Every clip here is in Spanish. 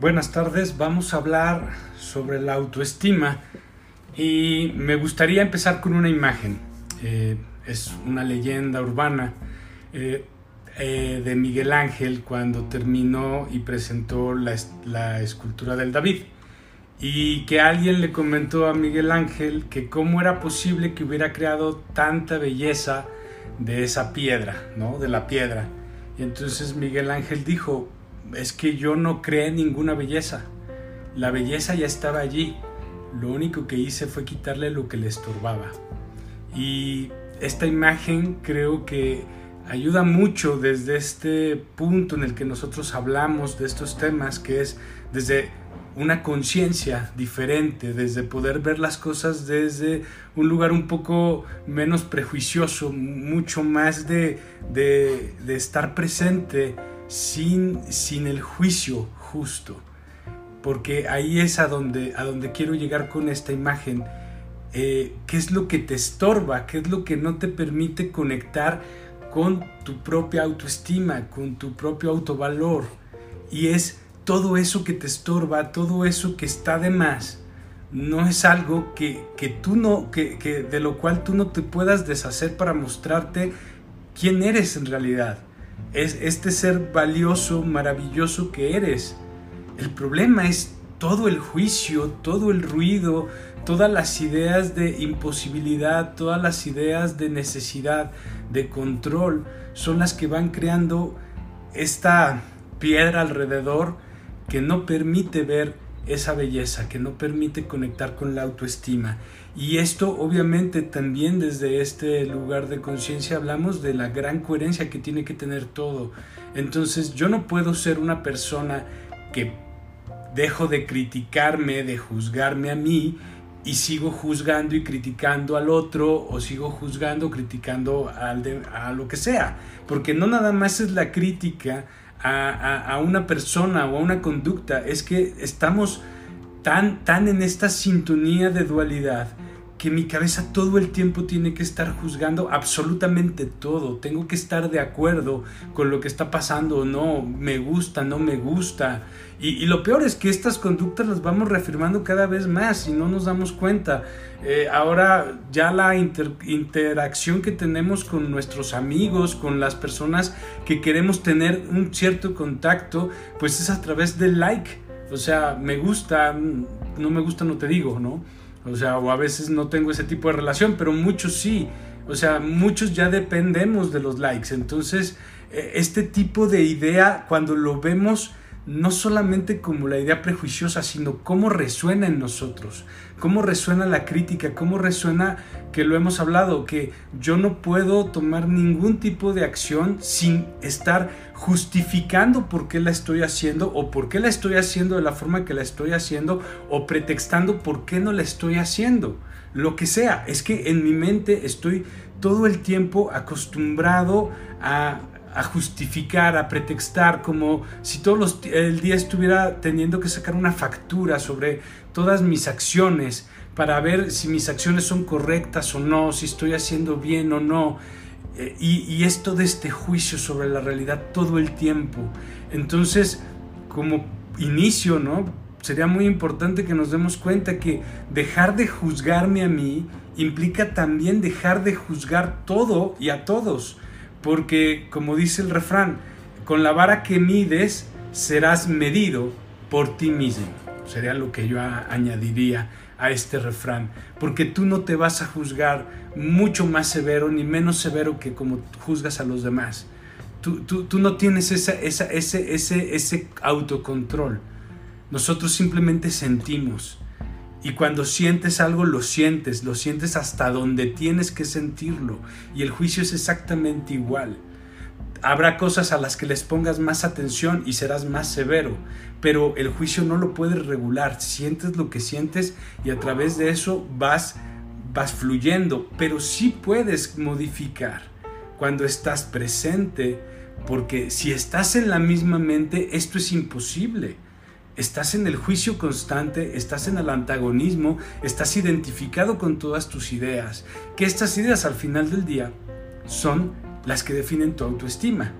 Buenas tardes, vamos a hablar sobre la autoestima y me gustaría empezar con una imagen. Eh, es una leyenda urbana eh, eh, de Miguel Ángel cuando terminó y presentó la, la escultura del David y que alguien le comentó a Miguel Ángel que cómo era posible que hubiera creado tanta belleza de esa piedra, ¿no? De la piedra. Y entonces Miguel Ángel dijo, es que yo no creé ninguna belleza. La belleza ya estaba allí. Lo único que hice fue quitarle lo que le estorbaba. Y esta imagen creo que ayuda mucho desde este punto en el que nosotros hablamos de estos temas, que es desde una conciencia diferente, desde poder ver las cosas desde un lugar un poco menos prejuicioso, mucho más de, de, de estar presente sin, sin el juicio justo. Porque ahí es a donde, a donde quiero llegar con esta imagen. Eh, ¿Qué es lo que te estorba? ¿Qué es lo que no te permite conectar con tu propia autoestima, con tu propio autovalor? Y es todo eso que te estorba, todo eso que está de más, no es algo que, que tú no, que, que de lo cual tú no te puedas deshacer para mostrarte quién eres en realidad es este ser valioso, maravilloso que eres. El problema es todo el juicio, todo el ruido, todas las ideas de imposibilidad, todas las ideas de necesidad, de control, son las que van creando esta piedra alrededor que no permite ver esa belleza, que no permite conectar con la autoestima. Y esto obviamente también desde este lugar de conciencia hablamos de la gran coherencia que tiene que tener todo. Entonces yo no puedo ser una persona que dejo de criticarme, de juzgarme a mí y sigo juzgando y criticando al otro o sigo juzgando, criticando al a lo que sea. Porque no nada más es la crítica a, una persona o a una conducta, es que estamos tan, tan en esta sintonía de dualidad que mi cabeza todo el tiempo tiene que estar juzgando absolutamente todo. Tengo que estar de acuerdo con lo que está pasando no, me gusta, no me gusta. Y, lo peor es que estas conductas las vamos reafirmando cada vez más y no nos damos cuenta. Eh, ahora ya la interacción que tenemos con nuestros amigos, con las personas que queremos tener un cierto contacto, pues es a través del like. O sea, me gusta, no me gusta, no te digo, ¿no? O sea, o a veces no tengo ese tipo de relación, pero muchos sí. O sea, muchos ya dependemos de los likes. Entonces, e, este tipo de idea, cuando lo vemos no solamente como la idea prejuiciosa, sino cómo resuena en nosotros, cómo resuena la crítica, cómo resuena que lo hemos hablado, que yo no puedo tomar ningún tipo de acción sin estar justificando por qué la estoy haciendo o por qué la estoy haciendo de la forma que la estoy haciendo o pretextando por qué no la estoy haciendo. Lo que sea, es que en mi mente estoy todo el tiempo acostumbrado a a justificar, a pretextar, como si todo el día estuviera teniendo que sacar una factura sobre todas mis acciones para ver si mis acciones son correctas o no, si estoy haciendo bien o no. Eh, y, y esto de este juicio sobre la realidad todo el tiempo. Entonces, como inicio, ¿no? Sería muy importante que nos demos cuenta que dejar de juzgarme a mí implica también dejar de juzgar todo y a todos porque como dice el refrán, con la vara que mides serás medido por ti mismo. Sería lo que yo añadiría a este refrán, porque tú no te vas a juzgar mucho más severo ni menos severo que como juzgas a los demás. Tú, tú, no tienes esa, esa, ese, ese, ese autocontrol. Nosotros simplemente sentimos. Y cuando sientes algo, lo sientes, lo sientes hasta donde tienes que sentirlo. Y el juicio es exactamente igual. Habrá cosas a las que les pongas más atención y serás más severo, pero el juicio no lo puedes regular. Sientes lo que sientes y a través de eso vas, vas fluyendo, pero sí puedes modificar cuando estás presente, porque si estás en la misma mente, esto es imposible estás en el juicio constante, estás en el antagonismo, estás identificado con todas tus ideas, que estas ideas al final del día son las que definen tu autoestima.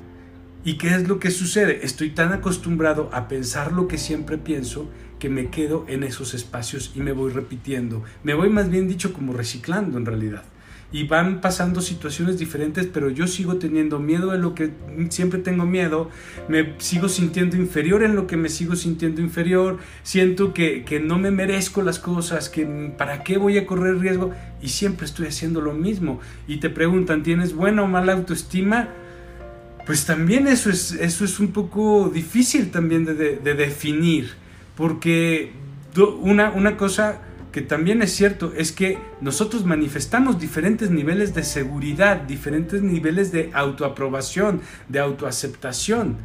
¿Y qué es lo que sucede? Estoy tan acostumbrado a pensar lo que siempre pienso que me quedo en esos espacios y me voy repitiendo. Me voy más bien dicho como reciclando en realidad. Y van pasando situaciones diferentes, pero yo sigo teniendo miedo de lo que siempre tengo miedo, me sigo sintiendo inferior en lo que me sigo sintiendo inferior, siento que, que no me merezco las cosas, que para qué voy a correr riesgo y siempre estoy haciendo lo mismo. Y te preguntan, ¿tienes buena o mala autoestima? pues también eso es, eso es un poco difícil también de, definir, porque una, una cosa que también es cierto es que nosotros manifestamos diferentes niveles de seguridad, diferentes niveles de autoaprobación, de autoaceptación.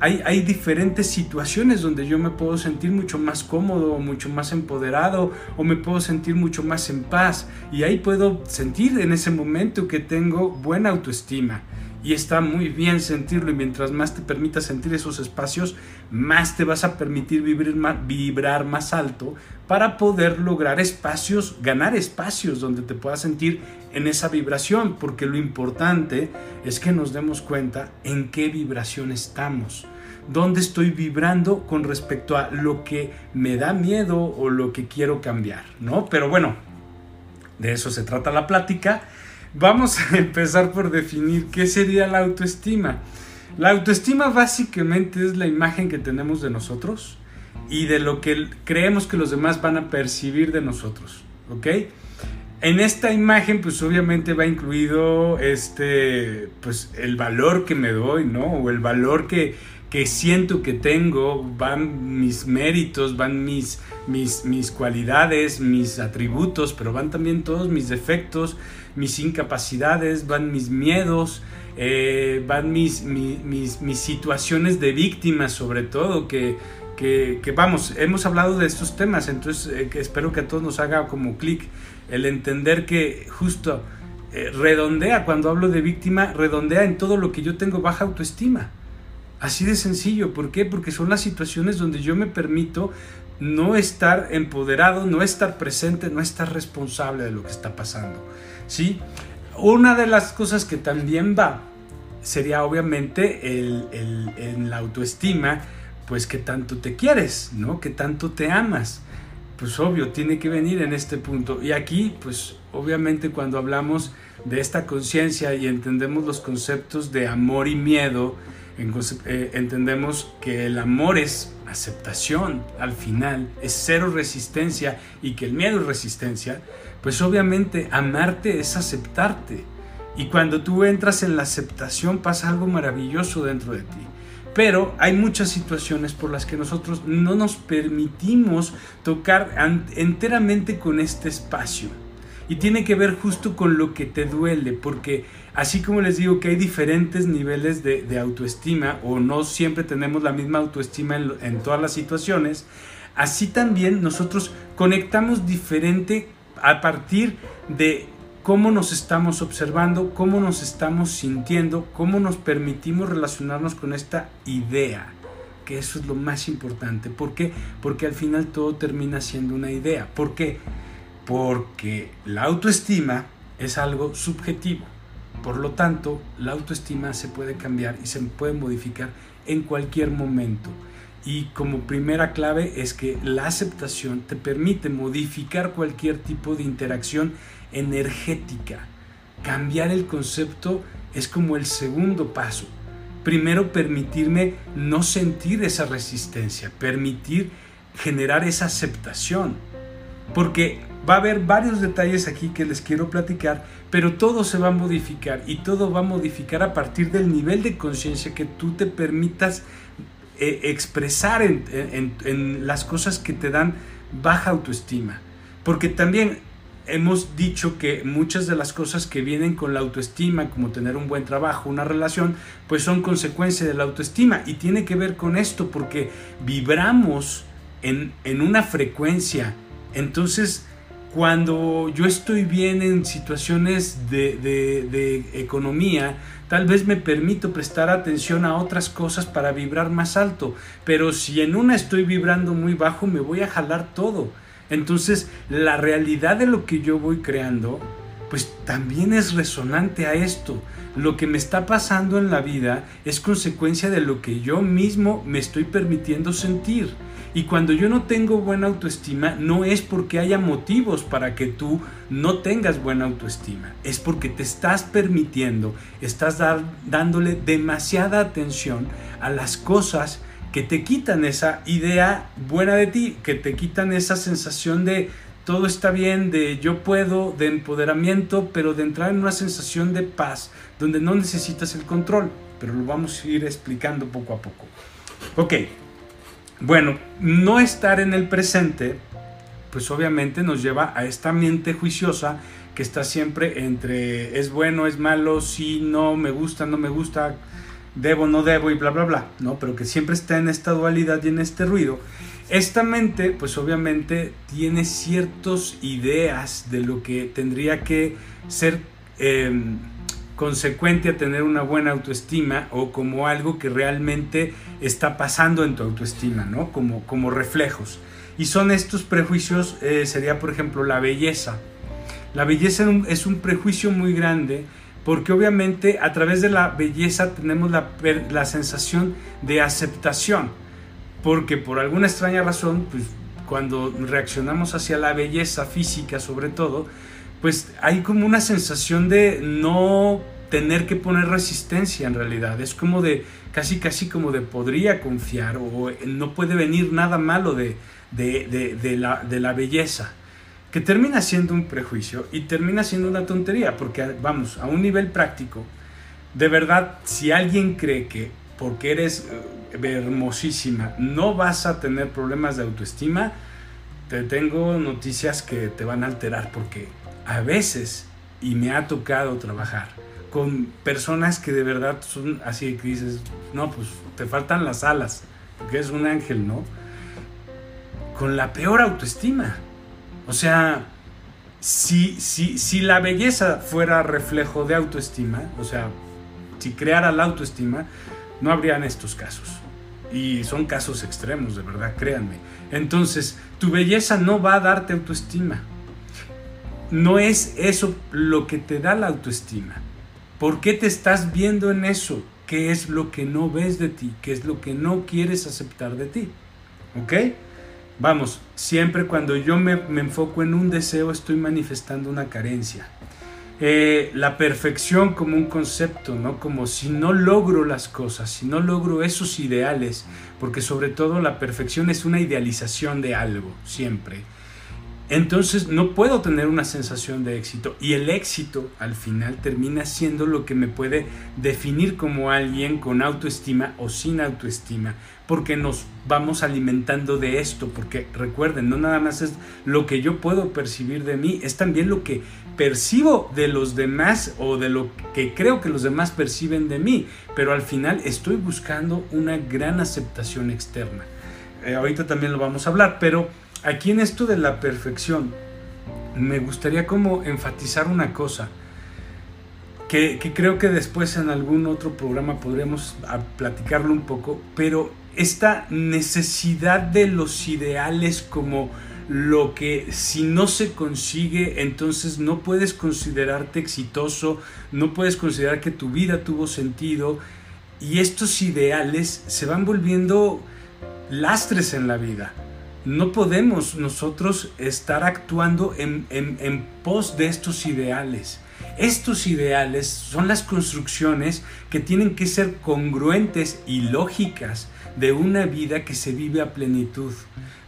Hay, hay, diferentes situaciones donde yo me puedo sentir mucho más cómodo, mucho más empoderado o me puedo sentir mucho más en paz y ahí puedo sentir en ese momento que tengo buena autoestima y está muy bien sentirlo y mientras más te permitas sentir esos espacios, más te vas a permitir vibrar más, vibrar más alto para poder lograr espacios, ganar espacios donde te puedas sentir en esa vibración, porque lo importante es que nos demos cuenta en qué vibración estamos dónde estoy vibrando con respecto a lo que me da miedo o lo que quiero cambiar, ¿no? Pero bueno, de eso se trata la plática Vamos a empezar por definir qué sería la autoestima. La autoestima básicamente es la imagen que tenemos de nosotros y de lo que creemos que los demás van a percibir de nosotros, ¿ok? En esta imagen, pues obviamente va incluido este, pues el valor que me doy, ¿no? O el valor que, que siento que tengo, van mis méritos, van mis, mis, mis cualidades, mis atributos, pero van también todos mis defectos, mis incapacidades, van mis miedos, eh, van mis, mis, mis, situaciones de víctima sobre todo, que, que, vamos, hemos hablado de estos temas, entonces eh, espero que a todos nos haga como clic el entender que justo eh, redondea, cuando hablo de víctima, redondea en todo lo que yo tengo baja autoestima. Así de sencillo, ¿por qué? Porque son las situaciones donde yo me permito no estar empoderado, no estar presente, no estar responsable de lo que está pasando. ¿sí? Una de las cosas que también va sería obviamente el, la autoestima, pues que tanto te quieres, ¿no? Que tanto te amas. Pues obvio, tiene que venir en este punto. Y aquí, pues obviamente cuando hablamos de esta conciencia y entendemos los conceptos de amor y miedo, entendemos que el amor es aceptación al final, es cero resistencia y que el miedo es resistencia, pues obviamente amarte es aceptarte. Y cuando tú entras en la aceptación pasa algo maravilloso dentro de ti. Pero hay muchas situaciones por las que nosotros no nos permitimos tocar enteramente con este espacio. Y tiene que ver justo con lo que te duele, porque así como les digo que hay diferentes niveles de, autoestima, o no siempre tenemos la misma autoestima en, en todas las situaciones, así también nosotros conectamos diferente a partir de cómo nos estamos observando, cómo nos estamos sintiendo, cómo nos permitimos relacionarnos con esta idea, que eso es lo más importante. ¿Por qué? Porque al final todo termina siendo una idea. ¿Por qué? Porque la autoestima es algo subjetivo. Por lo tanto, la autoestima se puede cambiar y se puede modificar en cualquier momento. Y como primera clave es que la aceptación te permite modificar cualquier tipo de interacción energética. Cambiar el concepto es como el segundo paso. Primero permitirme no sentir esa resistencia, permitir generar esa aceptación. Porque va a haber varios detalles aquí que les quiero platicar, pero todo se va a modificar y todo va a modificar a partir del nivel de conciencia que tú te permitas eh, expresar en, las cosas que te dan baja autoestima. Porque también hemos dicho que muchas de las cosas que vienen con la autoestima, como tener un buen trabajo, una relación, pues son consecuencia de la autoestima. Y tiene que ver con esto, porque vibramos en, en una frecuencia. Entonces, cuando yo estoy bien en situaciones de, de, economía, tal vez me permito prestar atención a otras cosas para vibrar más alto, pero si en una estoy vibrando muy bajo, me voy a jalar todo. Entonces, la realidad de lo que yo voy creando, pues también es resonante a esto. Lo que me está pasando en la vida es consecuencia de lo que yo mismo me estoy permitiendo sentir. Y cuando yo no tengo buena autoestima, no es porque haya motivos para que tú no tengas buena autoestima. Es porque te estás permitiendo, estás dándole demasiada atención a las cosas que te quitan esa idea buena de ti, que te quitan esa sensación de todo está bien, de yo puedo, de empoderamiento, pero de entrar en una sensación de paz, donde no necesitas el control. Pero lo vamos a ir explicando poco a poco. Ok, bueno, no estar en el presente, pues obviamente nos lleva a esta mente juiciosa que está siempre entre es bueno, es malo, sí, no, me gusta, no me gusta, debo, no debo y bla, bla, bla, ¿no? Pero que siempre está en esta dualidad y en este ruido. Esta mente, pues obviamente tiene ciertas ideas de lo que tendría que ser em, consecuente a tener una buena autoestima o como algo que realmente está pasando en tu autoestima, ¿no? Como, como reflejos. Y son estos prejuicios, eh, sería por ejemplo la belleza. La belleza es un prejuicio muy grande porque obviamente a través de la belleza tenemos la, la sensación de aceptación, porque por alguna extraña razón, pues cuando reaccionamos hacia la belleza física sobre todo, pues hay como una sensación de no tener que poner resistencia en realidad. Es como de, casi casi como de podría confiar o no puede venir nada malo de, de, la, de la belleza que termina siendo un prejuicio y termina siendo una tontería, porque vamos, a un nivel práctico, de verdad, si alguien cree que porque eres eh, hermosísima. No vas a tener problemas de autoestima, te tengo noticias que te van a alterar, porque a veces, y me ha tocado trabajar con personas que de verdad son así que dices, no, pues te faltan las alas, porque es un ángel, ¿no? Con la peor autoestima. O sea, si, si, si la belleza fuera reflejo de autoestima, o sea, si creara la autoestima, no habrían estos casos. Y son casos extremos, de verdad, créanme. Entonces, tu belleza no va a darte autoestima. No es eso lo que te da la autoestima. ¿Por qué te estás viendo en eso? ¿Qué es lo que no ves de ti? ¿Qué es lo que no quieres aceptar de ti? ¿Ok? Vamos, siempre cuando yo me, enfoco en un deseo estoy manifestando una carencia. Eh, la perfección como un concepto, ¿no? Como si no logro las cosas, si no logro esos ideales, porque sobre todo la perfección es una idealización de algo, siempre entonces no puedo tener una sensación de éxito y el éxito al final termina siendo lo que me puede definir como alguien con autoestima o sin autoestima, porque nos vamos alimentando de esto, porque recuerden, no nada más es lo que yo puedo percibir de mí, es también lo que percibo de los demás o de lo que creo que los demás perciben de mí, pero al final estoy buscando una gran aceptación externa. Eh, ahorita también lo vamos a hablar, pero aquí en esto de la perfección, me gustaría como enfatizar una cosa, que, creo que después en algún otro programa podremos platicarlo un poco, pero esta necesidad de los ideales como lo que si no se consigue, entonces no puedes considerarte exitoso, no puedes considerar que tu vida tuvo sentido, y estos ideales se van volviendo lastres en la vida no podemos nosotros estar actuando en, pos de estos ideales. Estos ideales son las construcciones que tienen que ser congruentes y lógicas de una vida que se vive a plenitud,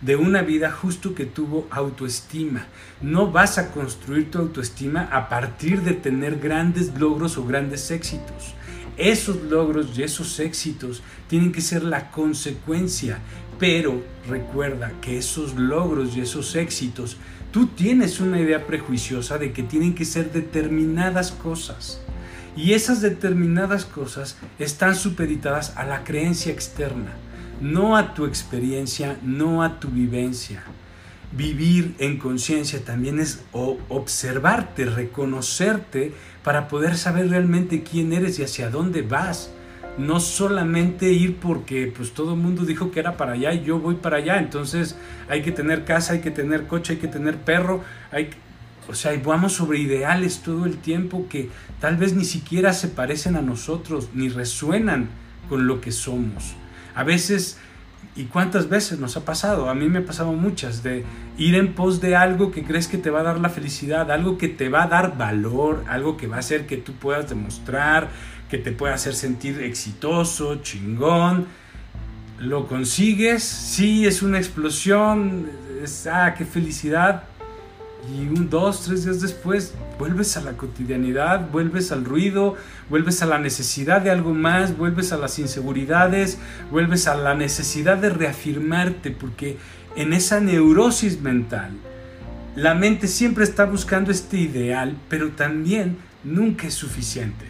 de una vida justo que tuvo autoestima. No vas a construir tu autoestima a partir de tener grandes logros o grandes éxitos. Esos logros y esos éxitos tienen que ser la consecuencia pero recuerda que esos logros y esos éxitos, tú tienes una idea prejuiciosa de que tienen que ser determinadas cosas. Y esas determinadas cosas están supeditadas a la creencia externa, no a tu experiencia, no a tu vivencia. Vivir en conciencia también es observarte, reconocerte para poder saber realmente quién eres y hacia dónde vas no solamente ir porque pues todo el mundo dijo que era para allá y yo voy para allá, entonces hay que tener casa, hay que tener coche, hay que tener perro, hay O sea, vamos sobre ideales todo el tiempo que tal vez ni siquiera se parecen a nosotros, ni resuenan con lo que somos. A veces, ¿y cuántas veces nos ha pasado? A mí me ha pasado muchas, de ir en pos de algo que crees que te va a dar la felicidad, algo que te va a dar valor, algo que va a hacer que tú puedas demostrar, que te pueda hacer sentir exitoso, chingón. Lo consigues, sí, es una explosión, es, ah, qué felicidad, y un, dos, tres días después vuelves a la cotidianidad, vuelves al ruido, vuelves a la necesidad de algo más, vuelves a las inseguridades, vuelves a la necesidad de reafirmarte, porque en esa neurosis mental, la mente siempre está buscando este ideal, pero también nunca es suficiente.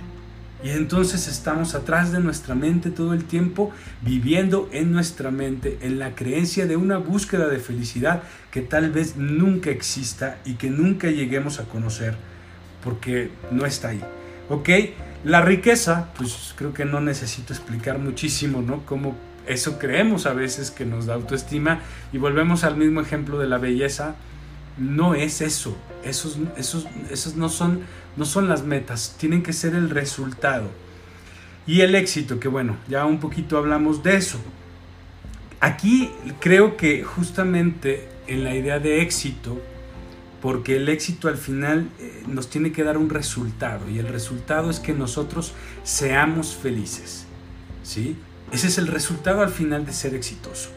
Y entonces estamos atrás de nuestra mente todo el tiempo, viviendo en nuestra mente, en la creencia de una búsqueda de felicidad que tal vez nunca exista y que nunca lleguemos a conocer, porque no está ahí. ¿Ok? La riqueza, pues creo que no necesito explicar muchísimo, ¿no? Cómo eso creemos a veces que nos da autoestima y volvemos al mismo ejemplo de la belleza. No es eso. Esos, esos, esos no son no son las metas, tienen que ser el resultado. Y el éxito, que bueno, ya un poquito hablamos de eso. Aquí creo que justamente en la idea de éxito, porque el éxito al final eh, nos tiene que dar un resultado y el resultado es que nosotros seamos felices. ¿Sí? Ese es el resultado al final de ser exitoso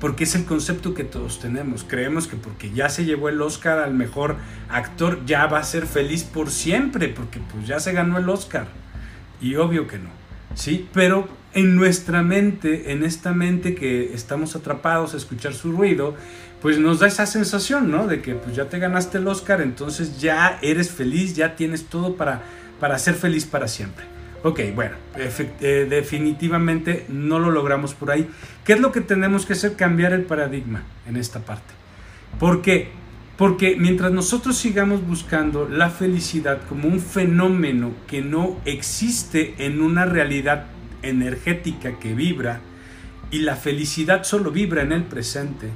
porque es el concepto que todos tenemos. Creemos que porque ya se llevó el Oscar al mejor actor, ya va a ser feliz por siempre, porque pues ya se ganó el Oscar. Y obvio que no, ¿sí? Pero en nuestra mente, en esta mente que estamos atrapados a escuchar su ruido, pues nos da esa sensación, ¿no? De que pues ya te ganaste el Oscar, entonces ya eres feliz, ya tienes todo para, para ser feliz para siempre. Ok, bueno, eh, definitivamente no lo logramos por ahí. ¿Qué es lo que tenemos que hacer? Cambiar el paradigma en esta parte. ¿Por qué? Porque mientras nosotros sigamos buscando la felicidad como un fenómeno que no existe en una realidad energética que vibra, y la felicidad solo vibra en el presente,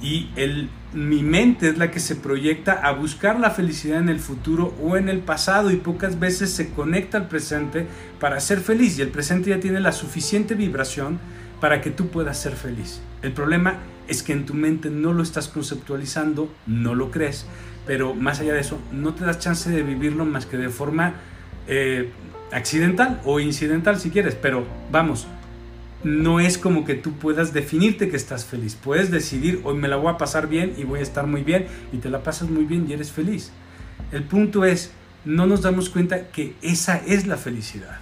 y el, mi mente es la que se proyecta a buscar la felicidad en el futuro o en el pasado y pocas veces se conecta al presente para ser feliz. Y el presente ya tiene la suficiente vibración para que tú puedas ser feliz. El problema es que en tu mente no lo estás conceptualizando, no lo crees, pero más allá de eso, no te das chance de vivirlo más que de forma eh, accidental o incidental si quieres, pero vamos, no es como que tú puedas definirte que estás feliz. Puedes decidir, hoy me la voy a pasar bien y voy a estar muy bien y te la pasas muy bien y eres feliz. El punto es, no nos damos cuenta que esa es la felicidad.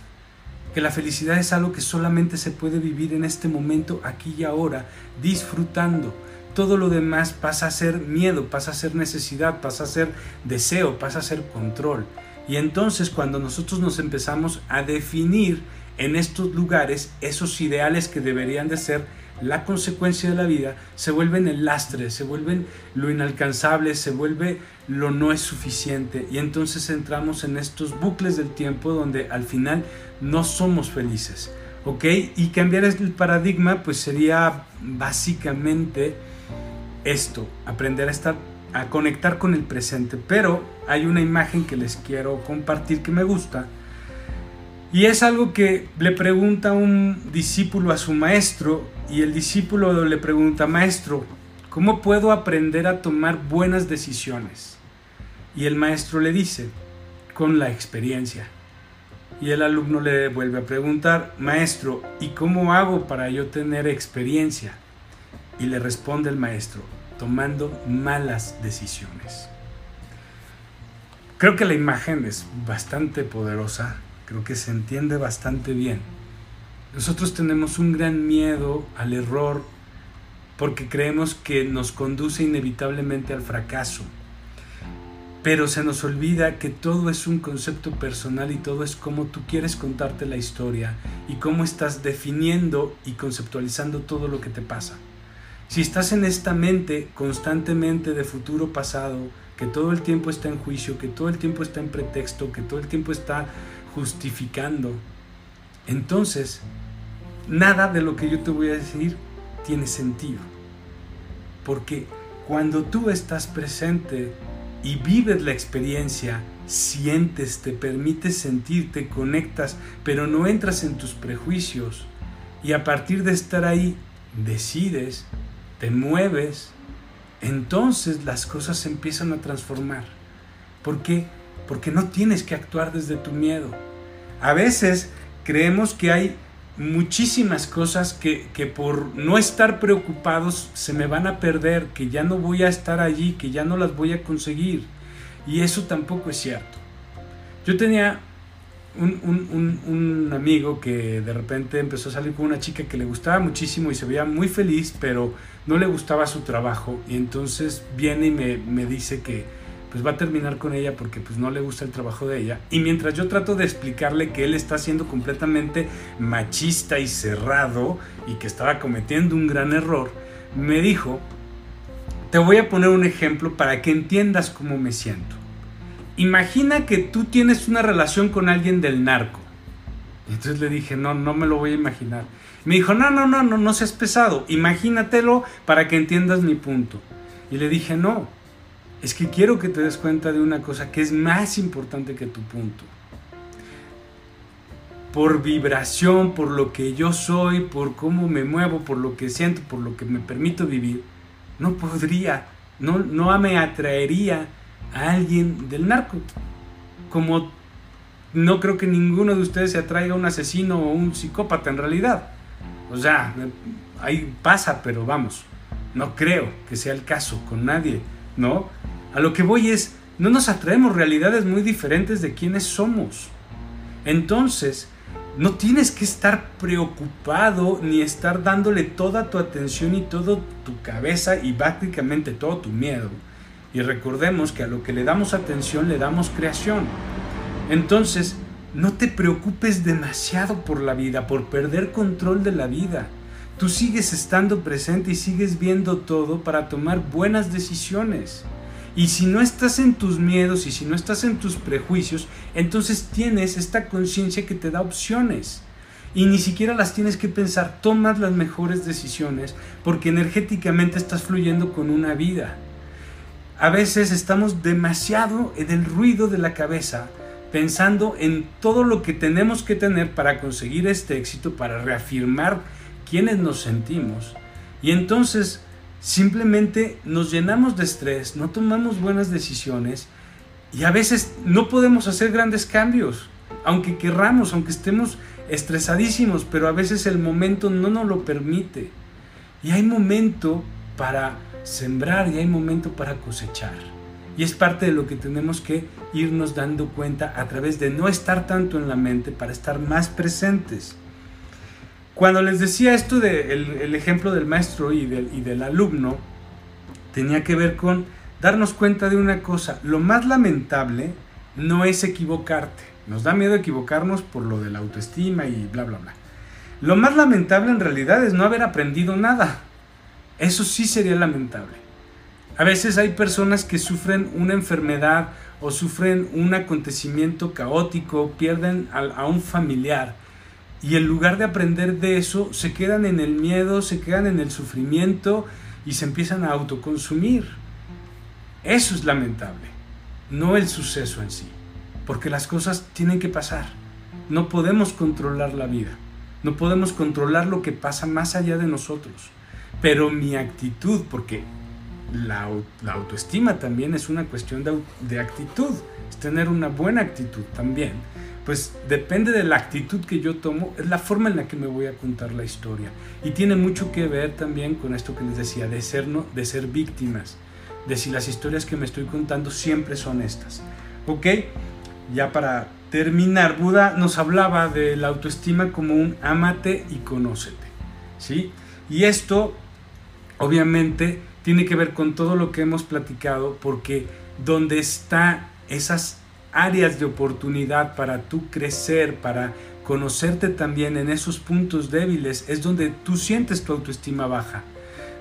Que la felicidad es algo que solamente se puede vivir en este momento, aquí y ahora, disfrutando. Todo lo demás pasa a ser miedo, pasa a ser necesidad, pasa a ser deseo, pasa a ser control. Y entonces cuando nosotros nos empezamos a definir en estos lugares esos ideales que deberían de ser la consecuencia de la vida se vuelven el lastre, se vuelven lo inalcanzable, se vuelve lo no es suficiente y entonces entramos en estos bucles del tiempo donde al final no somos felices. ¿Ok? Y cambiar el paradigma pues sería básicamente esto, aprender a estar a conectar con el presente, pero hay una imagen que les quiero compartir que me gusta y es algo que le pregunta un discípulo a su maestro y el discípulo le pregunta, maestro, ¿cómo puedo aprender a tomar buenas decisiones? Y el maestro le dice, con la experiencia. Y el alumno le vuelve a preguntar, maestro, ¿y cómo hago para yo tener experiencia? Y le responde el maestro, tomando malas decisiones. Creo que la imagen es bastante poderosa creo que se entiende bastante bien. Nosotros tenemos un gran miedo al error porque creemos que nos conduce inevitablemente al fracaso. Pero se nos olvida que todo es un concepto personal y todo es cómo tú quieres contarte la historia y cómo estás definiendo y conceptualizando todo lo que te pasa. Si estás en esta mente constantemente de futuro pasado, que todo el tiempo está en juicio, que todo el tiempo está en pretexto, que todo el tiempo está justificando, entonces nada de lo que yo te voy a decir tiene sentido. Porque cuando tú estás presente y vives la experiencia, sientes, te permites sentir, te conectas, pero no entras en tus prejuicios. Y a partir de estar ahí, decides, te mueves, entonces las cosas se empiezan a transformar. ¿Por qué? Porque no tienes que actuar desde tu miedo. A veces creemos que hay muchísimas cosas que, que, por no estar preocupados se me van a perder, que ya no voy a estar allí, que ya no las voy a conseguir. Y eso tampoco es cierto. Yo tenía un, un, un, amigo que de repente empezó a salir con una chica que le gustaba muchísimo y se veía muy feliz, pero no le gustaba su trabajo. Y entonces viene y me, me dice que, pues va a terminar con ella porque pues no le gusta el trabajo de ella. Y mientras yo trato de explicarle que él está siendo completamente machista y cerrado y que estaba cometiendo un gran error, me dijo, te voy a poner un ejemplo para que entiendas cómo me siento. Imagina que tú tienes una relación con alguien del narco. entonces le dije, no, no me lo voy a imaginar. Me dijo, no, no, no, no, no seas pesado, imagínatelo para que entiendas mi punto. Y le dije, no, es que quiero que te des cuenta de una cosa que es más importante que tu punto. Por vibración, por lo que yo soy, por cómo me muevo, por lo que siento, por lo que me permito vivir, no podría, no, no me atraería a alguien del narco. Como no creo que ninguno de ustedes se atraiga a un asesino o un psicópata en realidad. O sea, ahí pasa, pero vamos, no creo que sea el caso con nadie, ¿no? A lo que voy es, no nos atraemos realidades muy diferentes de quienes somos. Entonces, no tienes que estar preocupado ni estar dándole toda tu atención y toda tu cabeza y prácticamente todo tu miedo. Y recordemos que a lo que le damos atención le damos creación. Entonces, no te preocupes demasiado por la vida, por perder control de la vida. Tú sigues estando presente y sigues viendo todo para tomar buenas decisiones. Y si no estás en tus miedos y si no estás en tus prejuicios, entonces tienes esta conciencia que te da opciones. Y ni siquiera las tienes que pensar, tomas las mejores decisiones porque energéticamente estás fluyendo con una vida. A veces estamos demasiado en el ruido de la cabeza, pensando en todo lo que tenemos que tener para conseguir este éxito, para reafirmar quiénes nos sentimos. Y entonces simplemente nos llenamos de estrés, no tomamos buenas decisiones y a veces no podemos hacer grandes cambios, aunque querramos, aunque estemos estresadísimos, pero a veces el momento no nos lo permite. Y hay momento para sembrar y hay momento para cosechar. Y es parte de lo que tenemos que irnos dando cuenta a través de no estar tanto en la mente para estar más presentes. Cuando les decía esto del el ejemplo del maestro y del, y del alumno, tenía que ver con darnos cuenta de una cosa. Lo más lamentable no es equivocarte. Nos da miedo equivocarnos por lo de la autoestima y bla, bla, bla. Lo más lamentable en realidad es no haber aprendido nada. Eso sí sería lamentable. A veces hay personas que sufren una enfermedad o sufren un acontecimiento caótico, pierden a un familiar y en lugar de aprender de eso, se quedan en el miedo, se quedan en el sufrimiento y se empiezan a autoconsumir. Eso es lamentable, no el suceso en sí, porque las cosas tienen que pasar. No podemos controlar la vida, no podemos controlar lo que pasa más allá de nosotros, pero mi actitud, porque la, autoestima también es una cuestión de, de actitud, es tener una buena actitud también pues depende de la actitud que yo tomo, es la forma en la que me voy a contar la historia. Y tiene mucho que ver también con esto que les decía, de ser, no, de ser víctimas, de si las historias que me estoy contando siempre son estas. ¿Ok? Ya para terminar, Buda nos hablaba de la autoestima como un amate y conócete. ¿Sí? Y esto, obviamente, tiene que ver con todo lo que hemos platicado, porque donde está esas áreas de oportunidad para tú crecer, para conocerte también en esos puntos débiles, es donde tú sientes tu autoestima baja.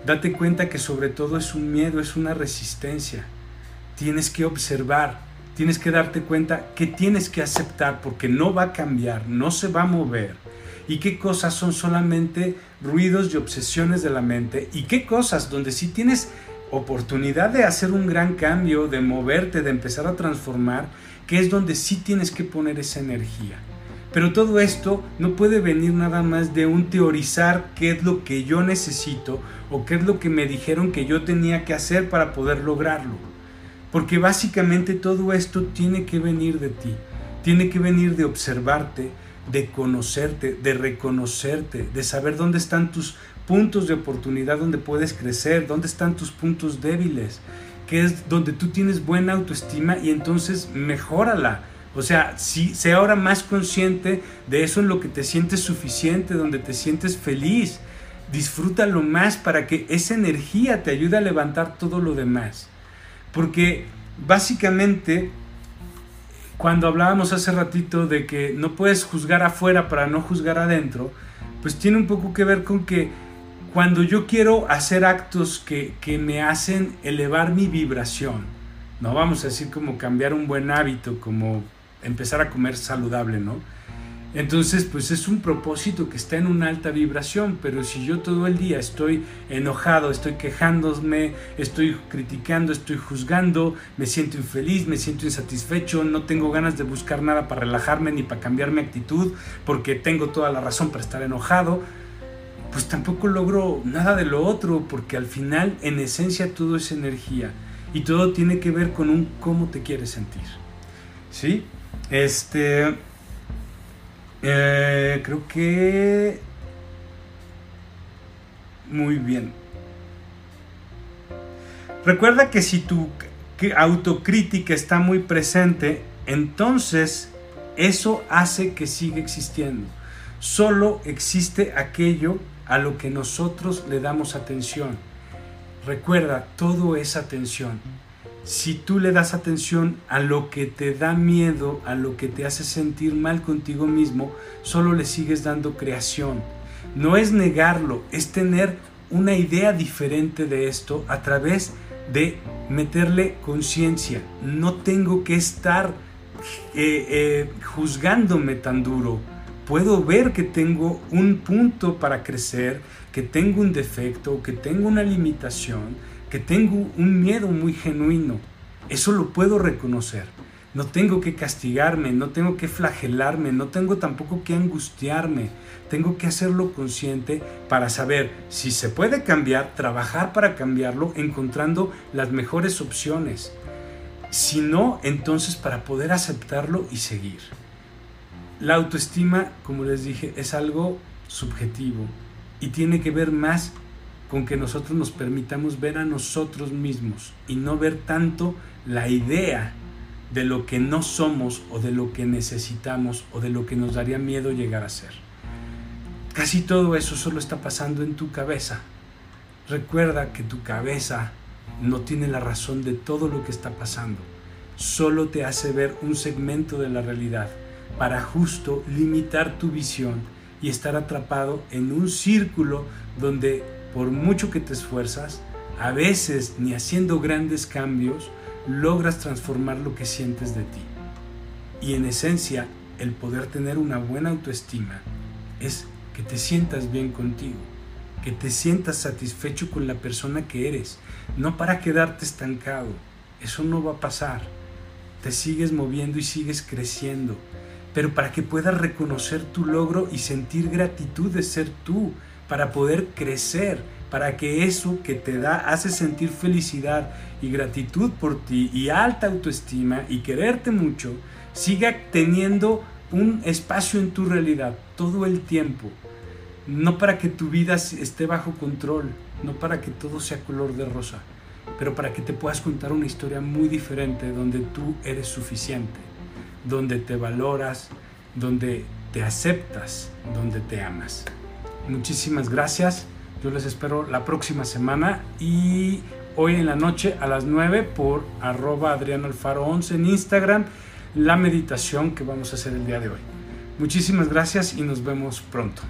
Date cuenta que sobre todo es un miedo, es una resistencia. Tienes que observar, tienes que darte cuenta que tienes que aceptar porque no va a cambiar, no se va a mover. Y qué cosas son solamente ruidos y obsesiones de la mente y qué cosas donde sí tienes oportunidad de hacer un gran cambio, de moverte, de empezar a transformar, que es donde sí tienes que poner esa energía. Pero todo esto no puede venir nada más de un teorizar qué es lo que yo necesito o qué es lo que me dijeron que yo tenía que hacer para poder lograrlo. Porque básicamente todo esto tiene que venir de ti, tiene que venir de observarte, de conocerte, de reconocerte, de saber dónde están tus puntos de oportunidad donde puedes crecer, dónde están tus puntos débiles, que es donde tú tienes buena autoestima y entonces mejórala o sea, si, sea ahora más consciente de eso en lo que te sientes suficiente, donde te sientes feliz. Disfrútalo más para que esa energía te ayude a levantar todo lo demás. Porque básicamente, cuando hablábamos hace ratito de que no puedes juzgar afuera para no juzgar adentro, pues tiene un poco que ver con que cuando yo quiero hacer actos que, que me hacen elevar mi vibración, no vamos a decir como cambiar un buen hábito, como empezar a comer saludable, ¿no? Entonces, pues es un propósito que está en una alta vibración, pero si yo todo el día estoy enojado, estoy quejándome, estoy criticando, estoy juzgando, me siento infeliz, me siento insatisfecho, no tengo ganas de buscar nada para relajarme ni para cambiar mi actitud, porque tengo toda la razón para estar enojado, pues tampoco logro nada de lo otro, porque al final, en esencia, todo es energía y todo tiene que ver con un cómo te quieres sentir. ¿Sí? Este. Eh, creo que. Muy bien. Recuerda que si tu autocrítica está muy presente, entonces eso hace que siga existiendo. Solo existe aquello a lo que nosotros le damos atención. Recuerda, todo es atención si tú le das atención a lo que te da miedo, a lo que te hace sentir mal contigo mismo, solo le sigues dando creación. No es negarlo, es tener una idea diferente de esto a través de meterle conciencia. No tengo que estar eh, eh, juzgándome tan duro. Puedo ver que tengo un punto para crecer, que tengo un defecto, que tengo una limitación que tengo un miedo muy genuino. Eso lo puedo reconocer. No tengo que castigarme, no tengo que flagelarme, no tengo tampoco que angustiarme. Tengo que hacerlo consciente para saber si se puede cambiar, trabajar para cambiarlo, encontrando las mejores opciones. Si no, entonces para poder aceptarlo y seguir. La autoestima, como les dije, es algo subjetivo y tiene que ver más con que nosotros nos permitamos ver a nosotros mismos y no ver tanto la idea de lo que no somos o de lo que necesitamos o de lo que nos daría miedo llegar a ser. Casi todo eso solo está pasando en tu cabeza. Recuerda que tu cabeza no tiene la razón de todo lo que está pasando. Solo te hace ver un segmento de la realidad para justo limitar tu visión y estar atrapado en un círculo donde por mucho que te esfuerzas, a veces ni haciendo grandes cambios, logras transformar lo que sientes de ti. Y en esencia, el poder tener una buena autoestima es que te sientas bien contigo, que te sientas satisfecho con la persona que eres, no para quedarte estancado. Eso no va a pasar. Te sigues moviendo y sigues creciendo, pero para que puedas reconocer tu logro y sentir gratitud de ser tú, para poder crecer, para que eso que te da hace sentir felicidad y gratitud por ti y alta autoestima y quererte mucho, siga teniendo un espacio en tu realidad todo el tiempo. No para que tu vida esté bajo control, no para que todo sea color de rosa, pero para que te puedas contar una historia muy diferente donde tú eres suficiente, donde te valoras, donde te aceptas, donde te amas. Muchísimas gracias. Yo les espero la próxima semana y hoy en la noche a las 9 por arroba Adriano Alfaro 11 en Instagram la meditación que vamos a hacer el día de hoy. Muchísimas gracias y nos vemos pronto.